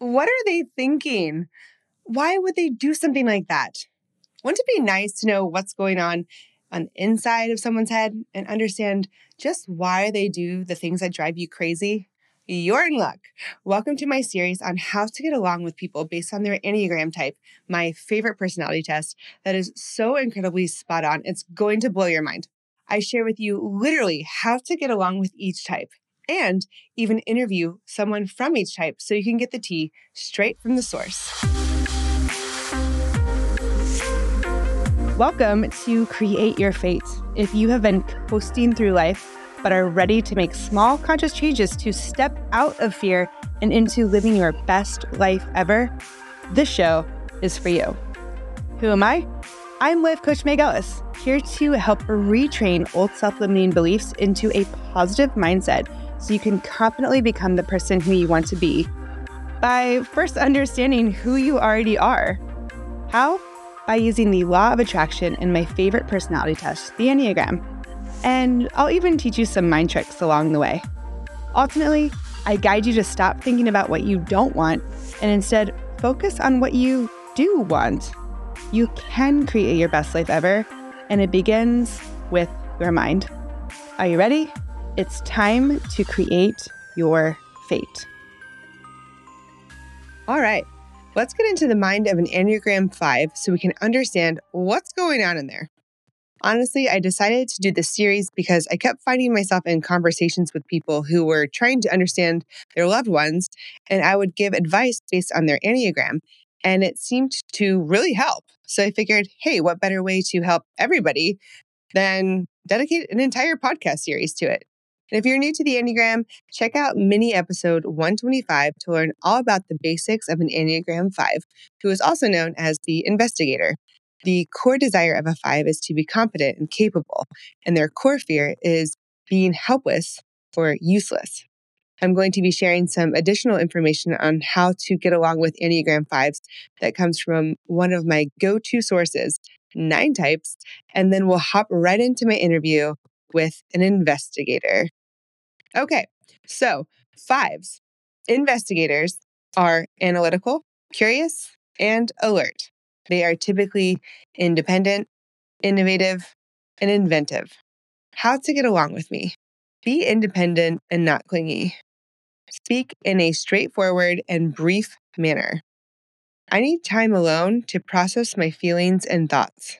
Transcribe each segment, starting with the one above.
What are they thinking? Why would they do something like that? Wouldn't it be nice to know what's going on on the inside of someone's head and understand just why they do the things that drive you crazy? You're in luck. Welcome to my series on how to get along with people based on their Enneagram type, my favorite personality test that is so incredibly spot on. It's going to blow your mind. I share with you literally how to get along with each type and even interview someone from each type so you can get the tea straight from the source. Welcome to Create Your Fate. If you have been coasting through life, but are ready to make small conscious changes to step out of fear and into living your best life ever, this show is for you. Who am I? I'm life coach Meg Ellis, here to help retrain old self limiting beliefs into a positive mindset so you can confidently become the person who you want to be by first understanding who you already are. How? By using the law of attraction and my favorite personality test, the Enneagram and I'll even teach you some mind tricks along the way. Ultimately, I guide you to stop thinking about what you don't want and instead focus on what you do want. You can create your best life ever, and it begins with your mind. Are you ready? It's time to create your fate. All right, let's get into the mind of an Enneagram 5 so we can understand what's going on in there. Honestly, I decided to do this series because I kept finding myself in conversations with people who were trying to understand their loved ones, and I would give advice based on their Enneagram. And it seemed to really help. So I figured, hey, what better way to help everybody than dedicate an entire podcast series to it? And if you're new to the Enneagram, check out mini episode 125 to learn all about the basics of an Enneagram 5, who is also known as the investigator. The core desire of a five is to be competent and capable, and their core fear is being helpless or useless. I'm going to be sharing some additional information on how to get along with Enneagram 5s that comes from one of my go to sources, Nine Types, and then we'll hop right into my interview with an investigator. Okay, so fives, investigators are analytical, curious, and alert. They are typically independent, innovative, and inventive. How to get along with me. Be independent and not clingy. Speak in a straightforward and brief manner. I need time alone to process my feelings and thoughts.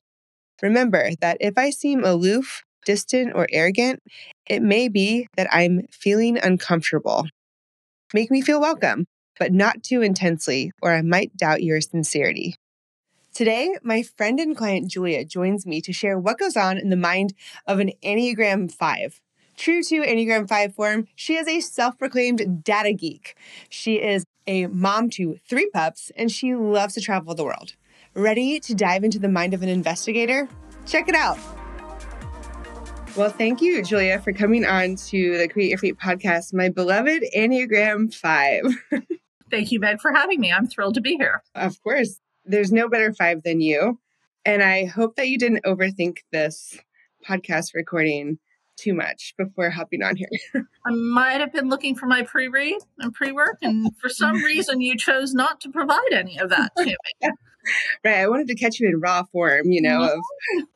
Remember that if I seem aloof, distant, or arrogant, it may be that I'm feeling uncomfortable. Make me feel welcome, but not too intensely, or I might doubt your sincerity. Today, my friend and client Julia joins me to share what goes on in the mind of an Enneagram 5. True to Enneagram 5 form, she is a self proclaimed data geek. She is a mom to three pups and she loves to travel the world. Ready to dive into the mind of an investigator? Check it out. Well, thank you, Julia, for coming on to the Create Your Fate podcast, my beloved Enneagram 5. thank you, Meg, for having me. I'm thrilled to be here. Of course there's no better five than you. And I hope that you didn't overthink this podcast recording too much before hopping on here. I might have been looking for my pre read and pre work, and for some reason you chose not to provide any of that to me. right. I wanted to catch you in raw form, you know, of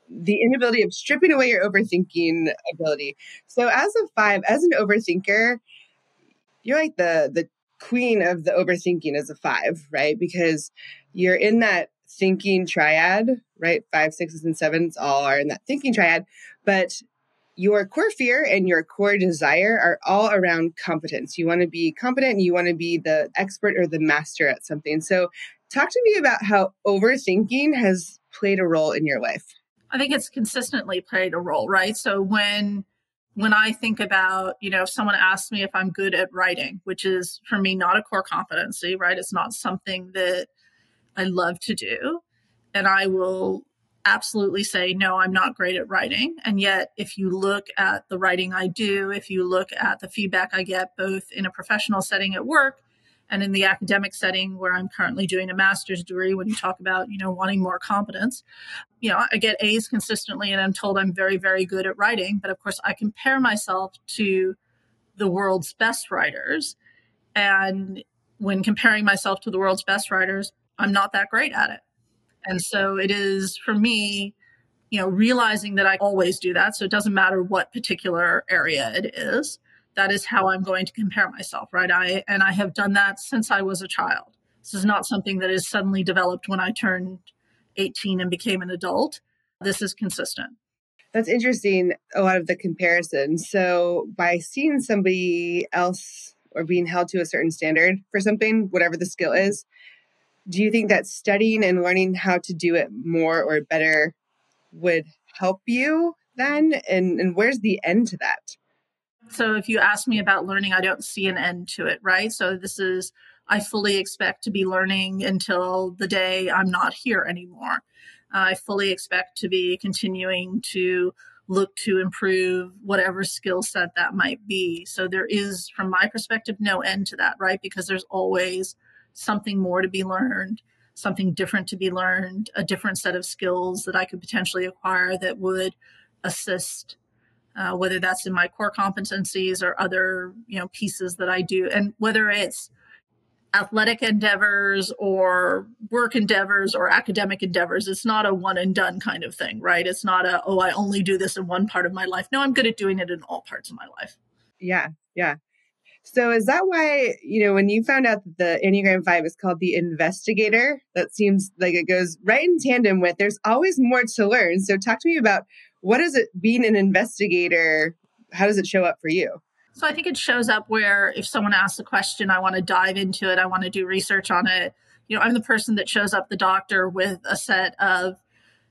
the inability of stripping away your overthinking ability. So, as a five, as an overthinker, you're like the the queen of the overthinking as a five, right? Because you're in that thinking triad, right? Five, sixes, and sevens all are in that thinking triad. But your core fear and your core desire are all around competence. You want to be competent and you want to be the expert or the master at something. So, talk to me about how overthinking has played a role in your life. I think it's consistently played a role, right? So, when when I think about, you know, if someone asks me if I'm good at writing, which is for me not a core competency, right? It's not something that I love to do. And I will absolutely say, no, I'm not great at writing. And yet, if you look at the writing I do, if you look at the feedback I get both in a professional setting at work and in the academic setting where I'm currently doing a master's degree, when you talk about, you know, wanting more competence, you know, I get A's consistently and I'm told I'm very, very good at writing. But of course, I compare myself to the world's best writers. And when comparing myself to the world's best writers, I'm not that great at it. And so it is for me, you know, realizing that I always do that. So it doesn't matter what particular area it is. That is how I'm going to compare myself, right? I and I have done that since I was a child. This is not something that is suddenly developed when I turned 18 and became an adult. This is consistent. That's interesting, a lot of the comparison. So, by seeing somebody else or being held to a certain standard for something, whatever the skill is, do you think that studying and learning how to do it more or better would help you then? And, and where's the end to that? So, if you ask me about learning, I don't see an end to it, right? So, this is, I fully expect to be learning until the day I'm not here anymore. I fully expect to be continuing to look to improve whatever skill set that might be. So there is, from my perspective, no end to that, right? Because there's always something more to be learned, something different to be learned, a different set of skills that I could potentially acquire that would assist. Uh, whether that's in my core competencies or other you know pieces that I do, and whether it's athletic endeavors or work endeavors or academic endeavors. It's not a one and done kind of thing, right? It's not a, oh, I only do this in one part of my life. No, I'm good at doing it in all parts of my life. Yeah, yeah. So is that why, you know, when you found out that the Enneagram 5 is called the investigator, that seems like it goes right in tandem with there's always more to learn. So talk to me about what is it being an investigator? How does it show up for you? So I think it shows up where if someone asks a question, I want to dive into it, I want to do research on it. You know, I'm the person that shows up the doctor with a set of,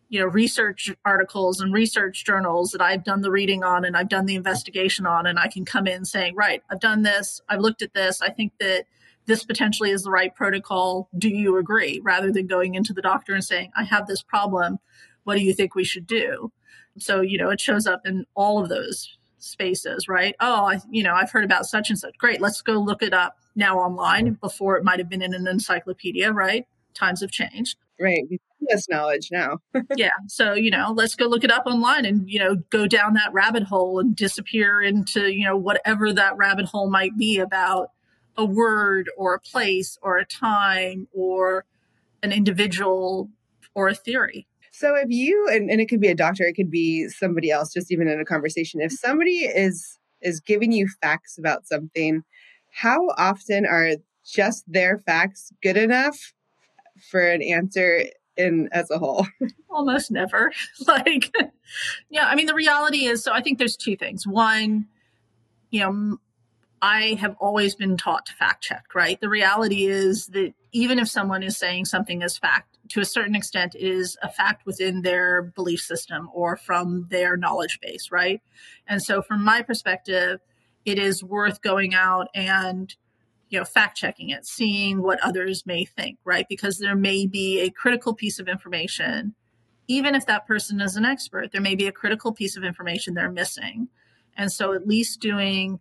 you know, research articles and research journals that I've done the reading on and I've done the investigation on, and I can come in saying, right, I've done this, I've looked at this, I think that this potentially is the right protocol. Do you agree? Rather than going into the doctor and saying, I have this problem. What do you think we should do? So, you know, it shows up in all of those spaces, right? Oh, I, you know, I've heard about such and such. Great, let's go look it up now online. Mm-hmm. Before it might have been in an encyclopedia, right? Times have changed. Right. We have this knowledge now. yeah. So, you know, let's go look it up online and, you know, go down that rabbit hole and disappear into, you know, whatever that rabbit hole might be about a word or a place or a time or an individual or a theory. So if you and, and it could be a doctor, it could be somebody else, just even in a conversation. If mm-hmm. somebody is is giving you facts about something, how often are just their facts good enough for an answer in as a whole? Almost never. like yeah, I mean the reality is so I think there's two things. One, you know, I have always been taught to fact check, right? The reality is that even if someone is saying something as fact to a certain extent is a fact within their belief system or from their knowledge base, right? And so from my perspective, it is worth going out and you know fact checking it seeing what others may think right? Because there may be a critical piece of information. Even if that person is an expert there may be a critical piece of information they're missing. And so at least doing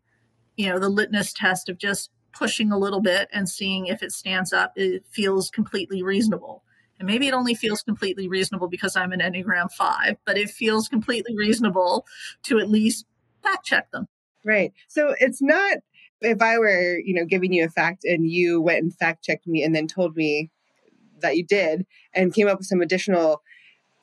you know the litmus test of just pushing a little bit and seeing if it stands up it feels completely reasonable and maybe it only feels completely reasonable because I'm an Enneagram 5, but it feels completely reasonable to at least fact check them. Right. So it's not if I were, you know, giving you a fact and you went and fact checked me and then told me that you did and came up with some additional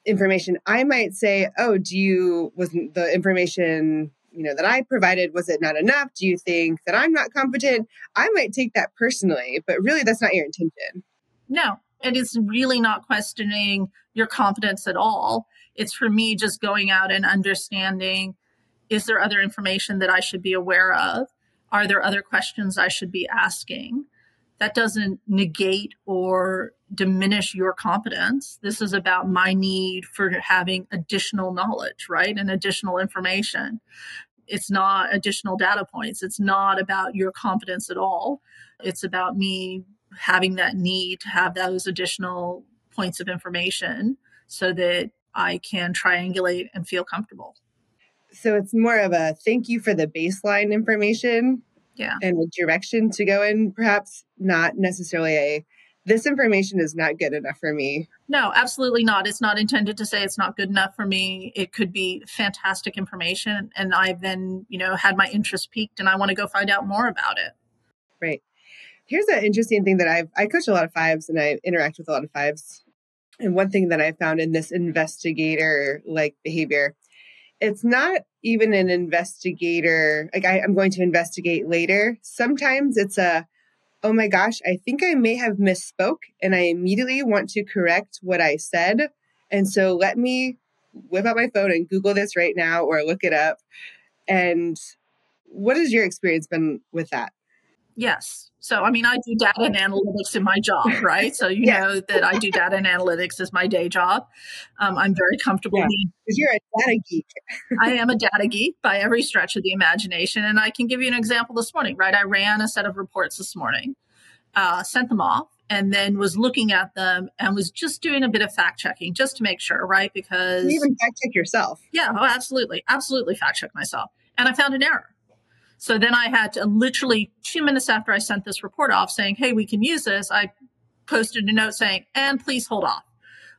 information, I might say, "Oh, do you was the information you know that I provided was it not enough? Do you think that I'm not competent?" I might take that personally, but really that's not your intention. No, it is really not questioning your competence at all. It's for me just going out and understanding is there other information that I should be aware of? Are there other questions I should be asking? That doesn't negate or diminish your competence. This is about my need for having additional knowledge, right? And additional information. It's not additional data points. It's not about your competence at all. It's about me having that need to have those additional points of information so that I can triangulate and feel comfortable. So it's more of a thank you for the baseline information. Yeah. And a direction to go in, perhaps not necessarily a this information is not good enough for me. No, absolutely not. It's not intended to say it's not good enough for me. It could be fantastic information. And I've then, you know, had my interest piqued and I want to go find out more about it. Right. Here's an interesting thing that I've I coach a lot of fives and I interact with a lot of fives. And one thing that I found in this investigator like behavior, it's not even an investigator, like I, I'm going to investigate later. Sometimes it's a, oh my gosh, I think I may have misspoke and I immediately want to correct what I said. And so let me whip out my phone and Google this right now or look it up. And what has your experience been with that? Yes. So, I mean, I do data and analytics in my job, right? So, you yeah. know that I do data and analytics as my day job. Um, I'm very comfortable. Yeah, you're a data geek. I am a data geek by every stretch of the imagination. And I can give you an example this morning, right? I ran a set of reports this morning, uh, sent them off, and then was looking at them and was just doing a bit of fact checking just to make sure, right? Because you even fact check yourself. Yeah, oh, absolutely. Absolutely fact check myself. And I found an error. So then I had to literally two minutes after I sent this report off saying, Hey, we can use this. I posted a note saying, and please hold off.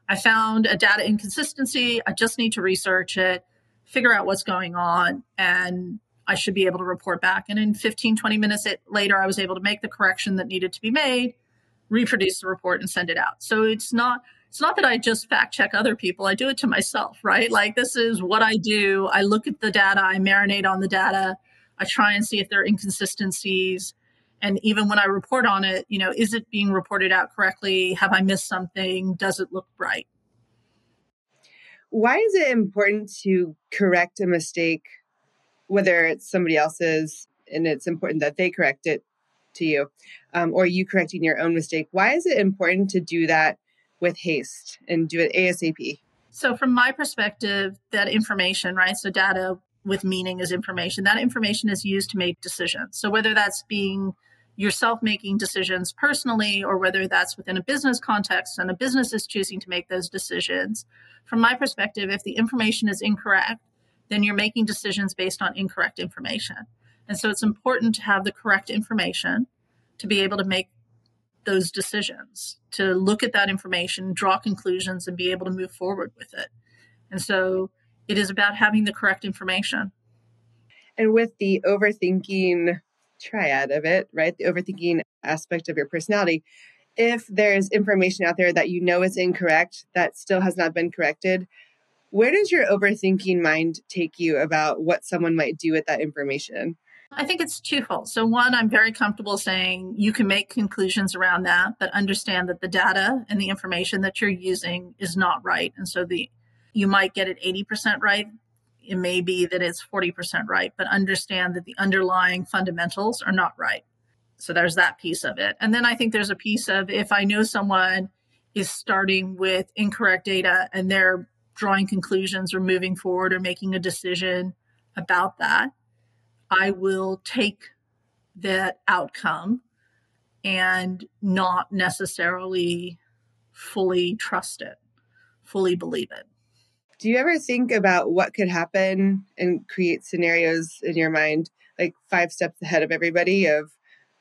I found a data inconsistency. I just need to research it, figure out what's going on, and I should be able to report back. And in 15, 20 minutes later, I was able to make the correction that needed to be made, reproduce the report, and send it out. So it's not it's not that I just fact check other people. I do it to myself, right? Like this is what I do. I look at the data, I marinate on the data, I try and see if there are inconsistencies. And even when I report on it, you know, is it being reported out correctly? Have I missed something? Does it look right? Why is it important to correct a mistake, whether it's somebody else's and it's important that they correct it to you, um, or you correcting your own mistake? Why is it important to do that with haste and do it ASAP? So, from my perspective, that information, right? So, data with meaning is information. That information is used to make decisions. So whether that's being yourself making decisions personally or whether that's within a business context and a business is choosing to make those decisions, from my perspective, if the information is incorrect, then you're making decisions based on incorrect information. And so it's important to have the correct information to be able to make those decisions, to look at that information, draw conclusions, and be able to move forward with it. And so it is about having the correct information. And with the overthinking triad of it, right? The overthinking aspect of your personality, if there's information out there that you know is incorrect, that still has not been corrected, where does your overthinking mind take you about what someone might do with that information? I think it's twofold. So, one, I'm very comfortable saying you can make conclusions around that, but understand that the data and the information that you're using is not right. And so, the you might get it 80% right. It may be that it's 40% right, but understand that the underlying fundamentals are not right. So there's that piece of it. And then I think there's a piece of if I know someone is starting with incorrect data and they're drawing conclusions or moving forward or making a decision about that, I will take that outcome and not necessarily fully trust it, fully believe it. Do you ever think about what could happen and create scenarios in your mind, like five steps ahead of everybody, of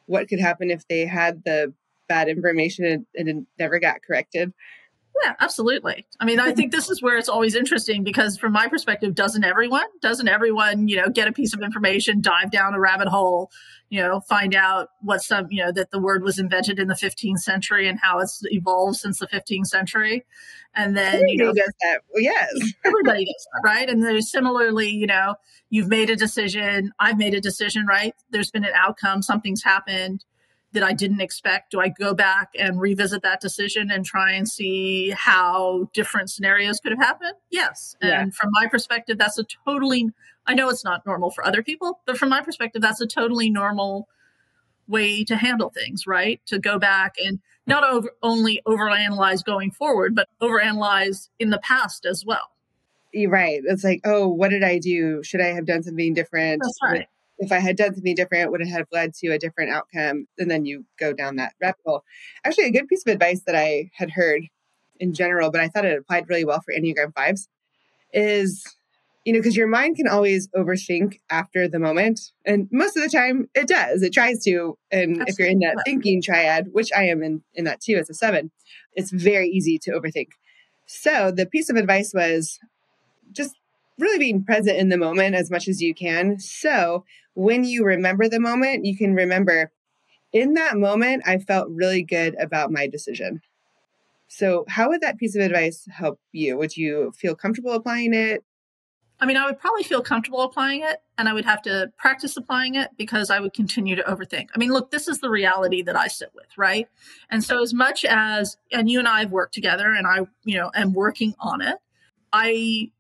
what could happen if they had the bad information and, and it never got corrected? Yeah, absolutely. I mean, I think this is where it's always interesting because from my perspective, doesn't everyone, doesn't everyone, you know, get a piece of information, dive down a rabbit hole, you know, find out what some, you know, that the word was invented in the 15th century and how it's evolved since the 15th century. And then, everybody you know, does that. Well, yes. everybody does that, right? And there's similarly, you know, you've made a decision, I've made a decision, right? There's been an outcome, something's happened that I didn't expect? Do I go back and revisit that decision and try and see how different scenarios could have happened? Yes. Yeah. And from my perspective, that's a totally, I know it's not normal for other people, but from my perspective, that's a totally normal way to handle things, right? To go back and not over, only overanalyze going forward, but overanalyze in the past as well. You're right. It's like, oh, what did I do? Should I have done something different? That's right if I had done something different, it would have led to a different outcome. And then you go down that rabbit hole. Actually, a good piece of advice that I had heard in general, but I thought it applied really well for Enneagram fives is, you know, because your mind can always overthink after the moment. And most of the time it does, it tries to. And Absolutely. if you're in that thinking triad, which I am in, in that too as a seven, it's very easy to overthink. So the piece of advice was just really being present in the moment as much as you can. So when you remember the moment, you can remember In that moment, I felt really good about my decision. So, how would that piece of advice help you? Would you feel comfortable applying it? I mean, I would probably feel comfortable applying it and I would have to practice applying it because I would continue to overthink. I mean, look, this is the reality that I sit with, right? And so as much as and you and I have worked together and I, you know, am working on it, I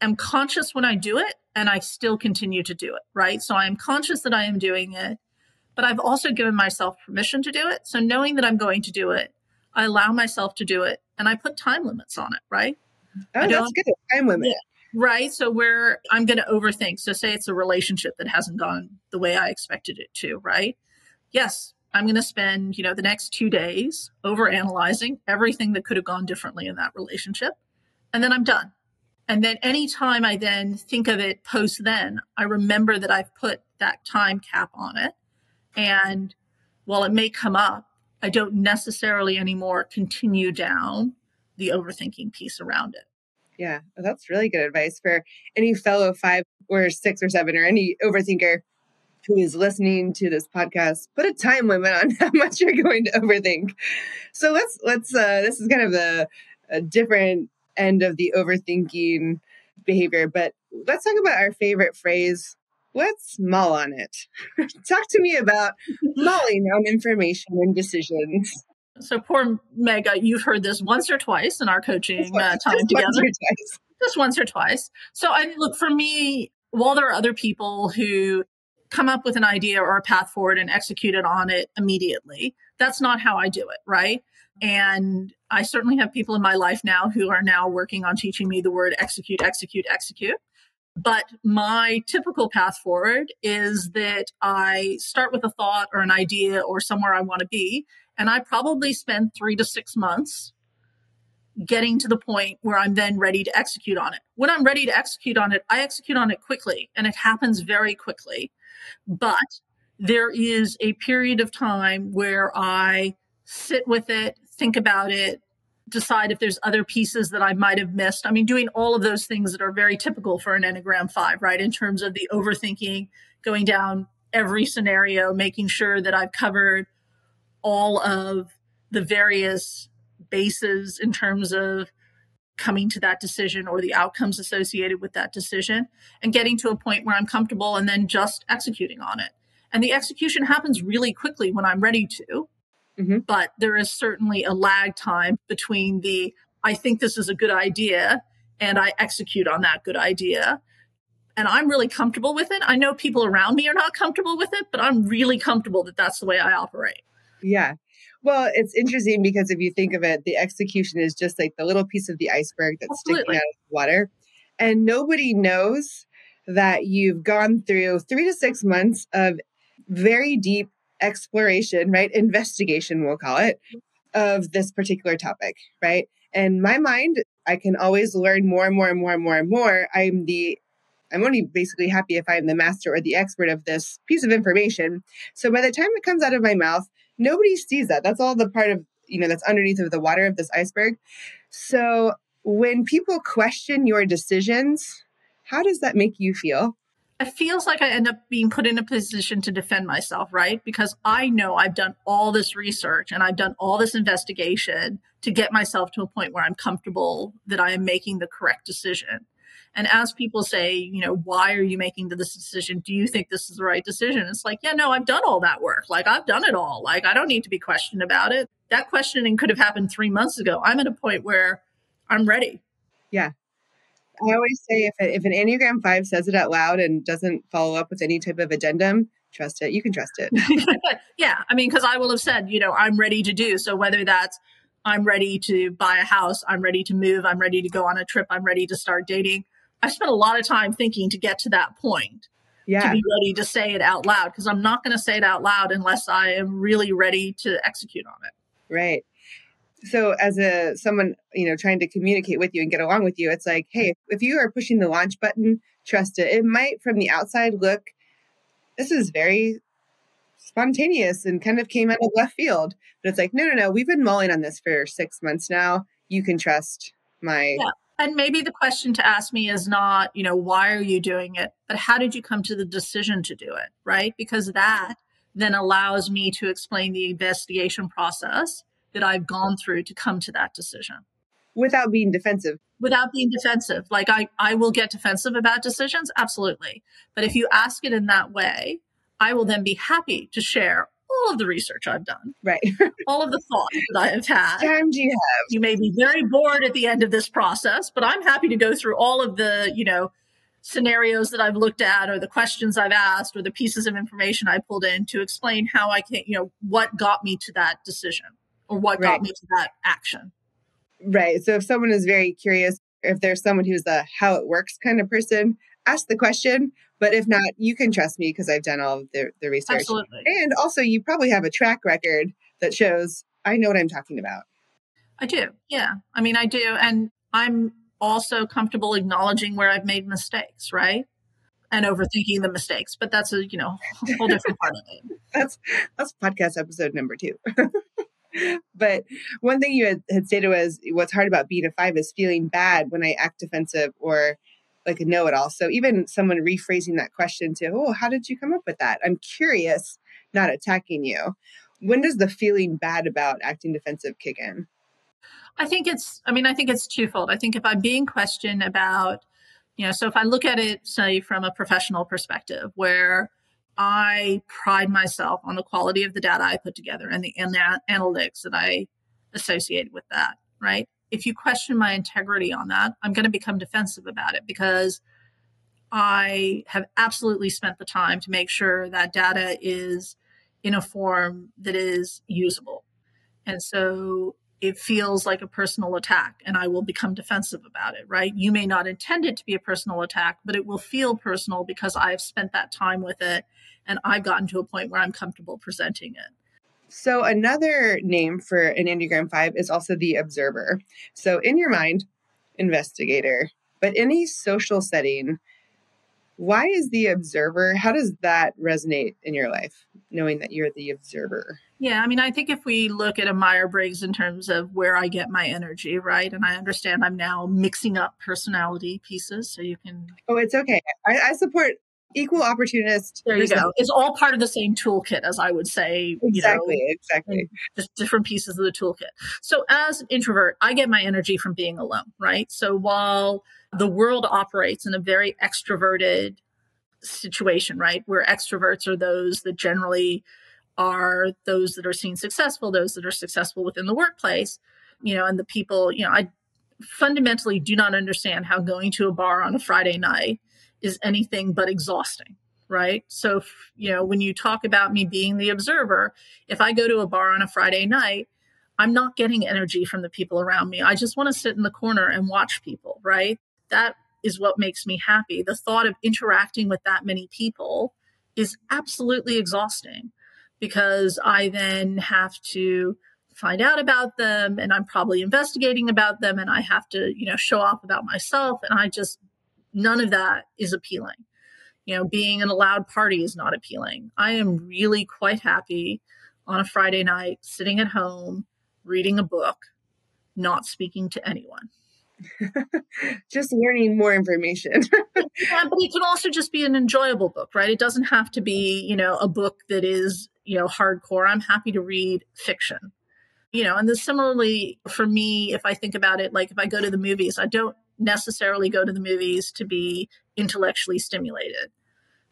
am conscious when I do it and I still continue to do it, right? So I am conscious that I am doing it, but I've also given myself permission to do it. So knowing that I'm going to do it, I allow myself to do it and I put time limits on it, right? Oh, that's good. Time limit. Yeah. Right. So where I'm going to overthink. So say it's a relationship that hasn't gone the way I expected it to, right? Yes, I'm going to spend, you know, the next two days over analyzing everything that could have gone differently in that relationship. And then I'm done. And then anytime I then think of it post then, I remember that I've put that time cap on it. And while it may come up, I don't necessarily anymore continue down the overthinking piece around it. Yeah, that's really good advice for any fellow five or six or seven or any overthinker who is listening to this podcast. Put a time limit on how much you're going to overthink. So let's let's uh, this is kind of the a different end of the overthinking behavior, but let's talk about our favorite phrase. Let's mull on it. Talk to me about mulling on information and decisions. So poor Mega, you've heard this once or twice in our coaching uh, time together. Just once or twice. So I look for me, while there are other people who come up with an idea or a path forward and execute it on it immediately, that's not how I do it, right? And I certainly have people in my life now who are now working on teaching me the word execute, execute, execute. But my typical path forward is that I start with a thought or an idea or somewhere I want to be. And I probably spend three to six months getting to the point where I'm then ready to execute on it. When I'm ready to execute on it, I execute on it quickly and it happens very quickly. But there is a period of time where I sit with it, think about it, decide if there's other pieces that I might have missed. I mean, doing all of those things that are very typical for an Enneagram 5, right? In terms of the overthinking, going down every scenario, making sure that I've covered all of the various bases in terms of coming to that decision or the outcomes associated with that decision and getting to a point where I'm comfortable and then just executing on it. And the execution happens really quickly when I'm ready to. Mm-hmm. But there is certainly a lag time between the I think this is a good idea and I execute on that good idea. And I'm really comfortable with it. I know people around me are not comfortable with it, but I'm really comfortable that that's the way I operate. Yeah. Well, it's interesting because if you think of it, the execution is just like the little piece of the iceberg that's Absolutely. sticking out of the water. And nobody knows that you've gone through three to six months of very deep exploration, right? Investigation, we'll call it, of this particular topic, right? And my mind, I can always learn more and more and more and more and more. I'm the I'm only basically happy if I'm the master or the expert of this piece of information. So by the time it comes out of my mouth, nobody sees that. That's all the part of, you know, that's underneath of the water of this iceberg. So when people question your decisions, how does that make you feel? It feels like I end up being put in a position to defend myself, right? Because I know I've done all this research and I've done all this investigation to get myself to a point where I'm comfortable that I am making the correct decision. And as people say, you know, why are you making this decision? Do you think this is the right decision? It's like, yeah, no, I've done all that work. Like, I've done it all. Like, I don't need to be questioned about it. That questioning could have happened three months ago. I'm at a point where I'm ready. Yeah. I always say if, if an Enneagram 5 says it out loud and doesn't follow up with any type of addendum, trust it. You can trust it. yeah. I mean, because I will have said, you know, I'm ready to do. So whether that's I'm ready to buy a house, I'm ready to move, I'm ready to go on a trip, I'm ready to start dating. I spent a lot of time thinking to get to that point. Yeah. To be ready to say it out loud because I'm not going to say it out loud unless I am really ready to execute on it. Right so as a someone you know trying to communicate with you and get along with you it's like hey if you are pushing the launch button trust it. It might from the outside look this is very spontaneous and kind of came out of left field. But it's like no no no we've been mulling on this for six months now. You can trust my yeah. and maybe the question to ask me is not you know why are you doing it but how did you come to the decision to do it right? Because that then allows me to explain the investigation process that I've gone through to come to that decision. Without being defensive. Without being defensive. Like I, I will get defensive about decisions, absolutely. But if you ask it in that way, I will then be happy to share all of the research I've done. Right. all of the thoughts that I have had. Time do you have? You may be very bored at the end of this process, but I'm happy to go through all of the, you know, scenarios that I've looked at or the questions I've asked or the pieces of information I pulled in to explain how I can, you know, what got me to that decision or what right. got me to that action. Right. So if someone is very curious, if there's someone who's a how it works kind of person, ask the question. But if not, you can trust me because I've done all of the, the research. Absolutely. And also, you probably have a track record that shows I know what I'm talking about. I do. Yeah. I mean, I do. And I'm also comfortable acknowledging where I've made mistakes, right? And overthinking the mistakes. But that's a, you know, a whole different part of it. That's that's podcast episode number two. but one thing you had, had stated was what's hard about being a five is feeling bad when I act defensive or like a know it all. So even someone rephrasing that question to, oh, how did you come up with that? I'm curious, not attacking you. When does the feeling bad about acting defensive kick in? I think it's, I mean, I think it's twofold. I think if I'm being questioned about, you know, so if I look at it, say, from a professional perspective, where I pride myself on the quality of the data I put together and the, the analytics that I associated with that, right? If you question my integrity on that, I'm going to become defensive about it because I have absolutely spent the time to make sure that data is in a form that is usable. And so it feels like a personal attack and I will become defensive about it, right? You may not intend it to be a personal attack, but it will feel personal because I've spent that time with it and I've gotten to a point where I'm comfortable presenting it. So, another name for an Enneagram 5 is also the observer. So, in your mind, investigator, but any social setting, why is the observer? How does that resonate in your life, knowing that you're the observer? Yeah, I mean, I think if we look at a Meyer Briggs in terms of where I get my energy, right? And I understand I'm now mixing up personality pieces, so you can. Oh, it's okay. I, I support equal opportunist. There you go. It's all part of the same toolkit, as I would say. Exactly, you know, exactly. Just different pieces of the toolkit. So, as an introvert, I get my energy from being alone, right? So, while the world operates in a very extroverted situation, right, where extroverts are those that generally are those that are seen successful, those that are successful within the workplace, you know, and the people, you know, I fundamentally do not understand how going to a bar on a Friday night is anything but exhausting, right? So, you know, when you talk about me being the observer, if I go to a bar on a Friday night, I'm not getting energy from the people around me. I just want to sit in the corner and watch people, right? That is what makes me happy. The thought of interacting with that many people is absolutely exhausting because I then have to find out about them and I'm probably investigating about them and I have to, you know, show off about myself. And I just, none of that is appealing. You know, being in a loud party is not appealing. I am really quite happy on a Friday night, sitting at home, reading a book, not speaking to anyone. just learning more information. yeah, but it can also just be an enjoyable book, right? It doesn't have to be, you know, a book that is you know, hardcore. I'm happy to read fiction. You know, and then similarly for me, if I think about it, like if I go to the movies, I don't necessarily go to the movies to be intellectually stimulated.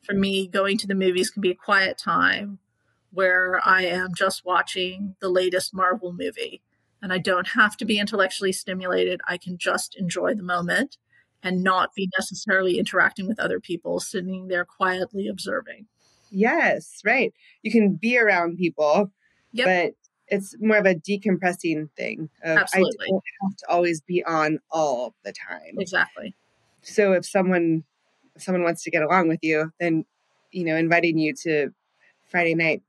For me, going to the movies can be a quiet time where I am just watching the latest Marvel movie and I don't have to be intellectually stimulated. I can just enjoy the moment and not be necessarily interacting with other people, sitting there quietly observing. Yes, right. You can be around people, yep. but it's more of a decompressing thing. Of, Absolutely. I don't have to always be on all the time. Exactly. So if someone if someone wants to get along with you, then you know, inviting you to Friday night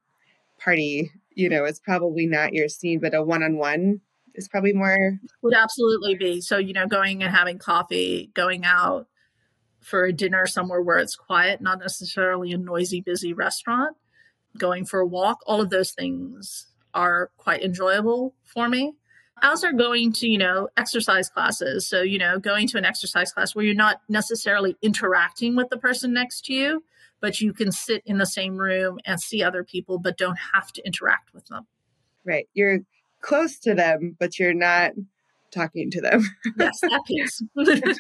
party, you know, is probably not your scene, but a one on one is probably more would absolutely be. So, you know, going and having coffee, going out, for a dinner somewhere where it's quiet, not necessarily a noisy, busy restaurant, going for a walk, all of those things are quite enjoyable for me. I also, going to, you know, exercise classes. So, you know, going to an exercise class where you're not necessarily interacting with the person next to you, but you can sit in the same room and see other people, but don't have to interact with them. Right. You're close to them, but you're not talking to them. yes, that piece.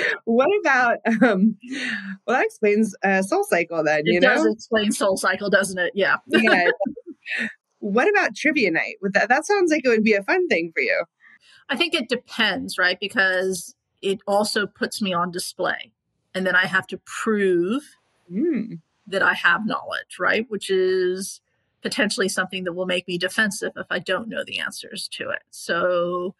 what about um well that explains uh SoulCycle then it you does know explain SoulCycle doesn't it yeah yeah what about trivia night? With that that sounds like it would be a fun thing for you. I think it depends right? Because it also puts me on display. And then i have to prove mm. that i have knowledge right? Which is potentially something that will make me defensive if i don't know the answers to it. So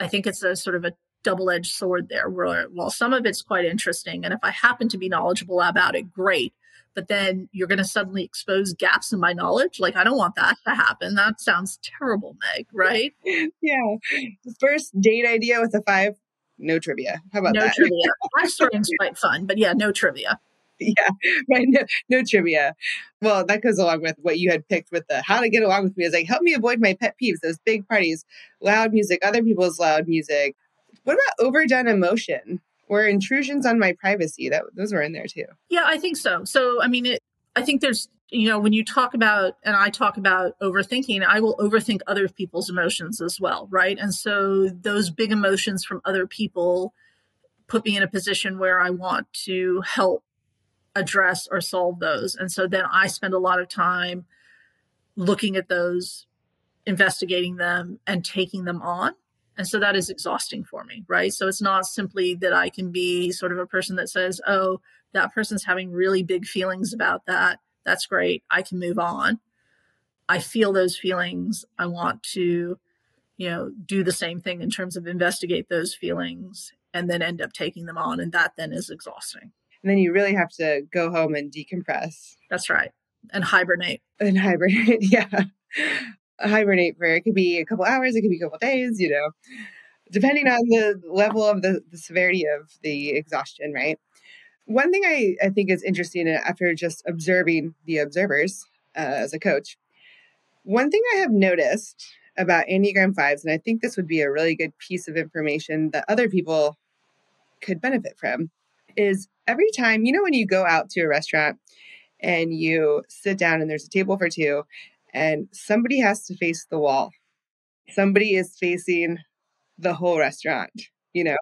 i think it's a sort of a double-edged sword there where well some of it's quite interesting and if i happen to be knowledgeable about it great but then you're going to suddenly expose gaps in my knowledge? Like i don't want that to happen. That sounds terrible meg right? Yeah. First date idea with a five no trivia. How about no that? trivia. Brainstorming's quite fun but yeah no trivia. Yeah right no, no trivia. Well that goes along with what you had picked with the how to get along with me is like help me avoid my pet peeves those big parties loud music other people's loud music. What about overdone emotion or intrusions on my privacy? That those were in there too. Yeah, I think so. So, I mean, it, I think there's, you know, when you talk about, and I talk about overthinking, I will overthink other people's emotions as well, right? And so those big emotions from other people put me in a position where I want to help address or solve those. And so then I spend a lot of time looking at those, investigating them, and taking them on. And so that is exhausting for me, right? So it's not simply that I can be sort of a person that says, oh, that person's having really big feelings about that. That's great. I can move on. I feel those feelings. I want to, you know, do the same thing in terms of investigate those feelings and then end up taking them on. And that then is exhausting. And then you really have to go home and decompress. That's right. And hibernate. And hibernate. Yeah hibernate for it could be a couple hours, it could be a couple days, you know, depending on the level of the, the severity of the exhaustion, right? One thing I, I think is interesting uh, after just observing the observers uh, as a coach, one thing I have noticed about Enneagram 5s, and I think this would be a really good piece of information that other people could benefit from, is every time, you know, when you go out to a restaurant and you sit down and there's a table for two and somebody has to face the wall. Somebody is facing the whole restaurant, you know.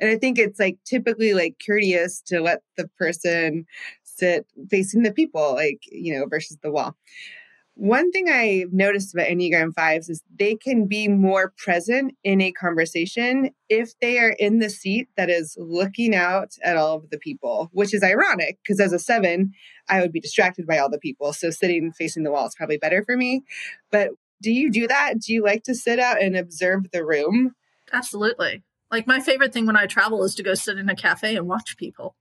And I think it's like typically like courteous to let the person sit facing the people, like, you know, versus the wall. One thing I've noticed about Enneagram 5s is they can be more present in a conversation if they are in the seat that is looking out at all of the people, which is ironic because as a seven, I would be distracted by all the people. So sitting facing the wall is probably better for me. But do you do that? Do you like to sit out and observe the room? Absolutely. Like my favorite thing when I travel is to go sit in a cafe and watch people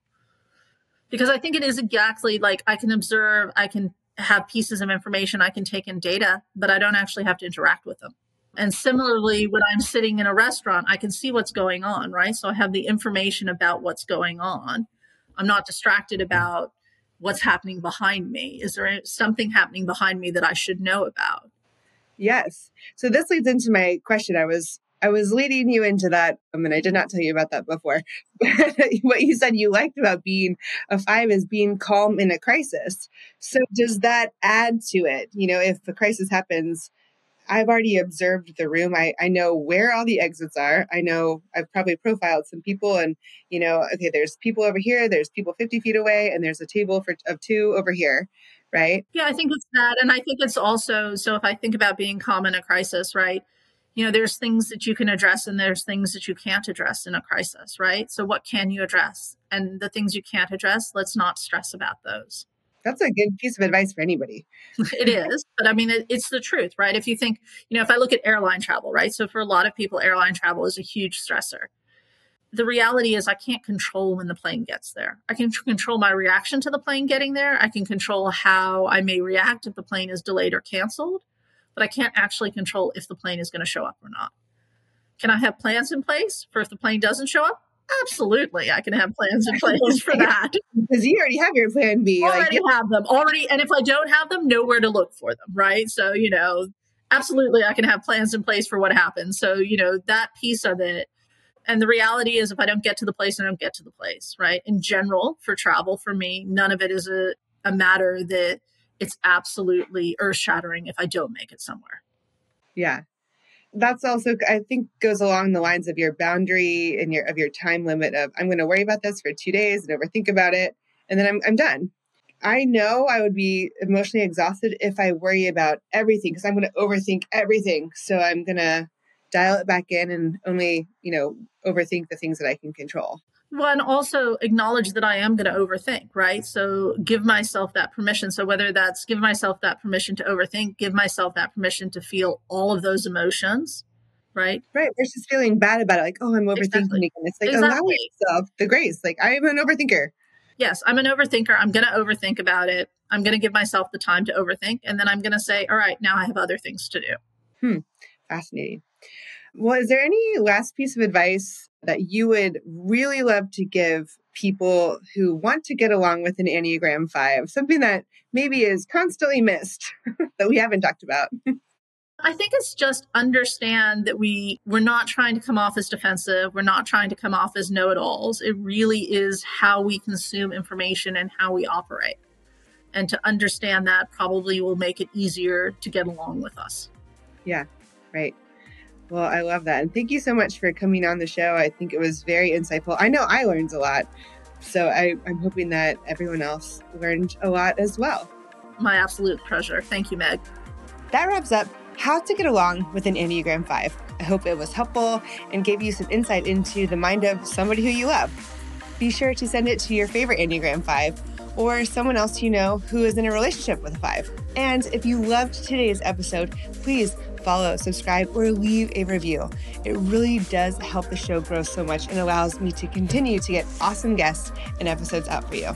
because I think it is exactly like I can observe, I can have pieces of information I can take in data, but I don't actually have to interact with them. And similarly, when I'm sitting in a restaurant, I can see what's going on, right? So I have the information about what's going on. I'm not distracted about what's happening behind me. Is there something happening behind me that I should know about? Yes. So this leads into my question. I was I was leading you into that, um, and I did not tell you about that before. what you said you liked about being a five is being calm in a crisis. So does that add to it? You know, if a crisis happens, I've already observed the room. I, I know where all the exits are. I know I've probably profiled some people and, you know, okay, there's people over here, there's people 50 feet away, and there's a table for of two over here right? Yeah, I think it's that. And I think it's also so if I think about being calm in a crisis, right? You know there's things that you can address and there's things that you can't address in a crisis right? So what can you address? And the things you can't address let's not stress about those. That's a good piece of advice for anybody. It is but i mean it, it's the truth right? If you think you know if i look at airline travel right? So for a lot of people airline travel is a huge stressor. The reality is i can't control when the plane gets there. I can control my reaction to the plane getting there. I can control how i may react if the plane is delayed or canceled but I can't actually control if the plane is going to show up or not. Can I have plans in place for if the plane doesn't show up? Absolutely, I can have plans in place for that. Because you already have your plan B. Already like, have them already, and if I don't have them, nowhere to look for them. Right. So you know, absolutely, I can have plans in place for what happens. So you know that piece of it. And the reality is, if I don't get to the place, I don't get to the place, right? In general, for travel, for me, none of it is a, a matter that it's absolutely earth shattering if I don't make it somewhere. Yeah. That's also, I think, goes along the lines of your boundary and your of your time limit of I'm going to worry about this for two days and overthink about it, and then I'm I'm done. I know I would be emotionally exhausted if I worry about everything because I'm going to overthink everything. So I'm going to dial it back in and only, you know, overthink the things that I can control. And also acknowledge that I am going to overthink, right? So give myself that permission. So whether that's give myself that permission to overthink, give myself that permission to feel all of those emotions, right? Right. Versus feeling bad about it, like, oh, I'm overthinking exactly. again. It's like exactly. allow yourself the grace. Like I am an overthinker. Yes, I'm an overthinker. I'm going to overthink about it. I'm going to give myself the time to overthink, and then I'm going to say, all right, now I have other things to do. Hmm. Fascinating. Well, is there any last piece of advice that you would really love to give people who want to get along with an Enneagram 5? Something that maybe is constantly missed that we haven't talked about. I think it's just understand that we we're not trying to come off as defensive. We're not trying to come off as know-it-alls. It really is how we consume information and how we operate. And to understand that probably will make it easier to get along with us. Yeah, right. Well, I love that. And thank you so much for coming on the show. I think it was very insightful. I know I learned a lot. So I, I'm hoping that everyone else learned a lot as well. My absolute pleasure. Thank you, Meg. That wraps up How to Get Along with an Enneagram 5. I hope it was helpful and gave you some insight into the mind of somebody who you love. Be sure to send it to your favorite Enneagram 5 or someone else you know who is in a relationship with a 5. And if you loved today's episode, please follow, subscribe, or leave a review. It really does help the show grow so much and allows me to continue to get awesome guests and episodes out for you.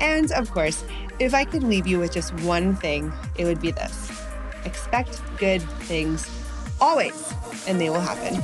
And of course, if I could leave you with just one thing, it would be this expect good things always, and they will happen.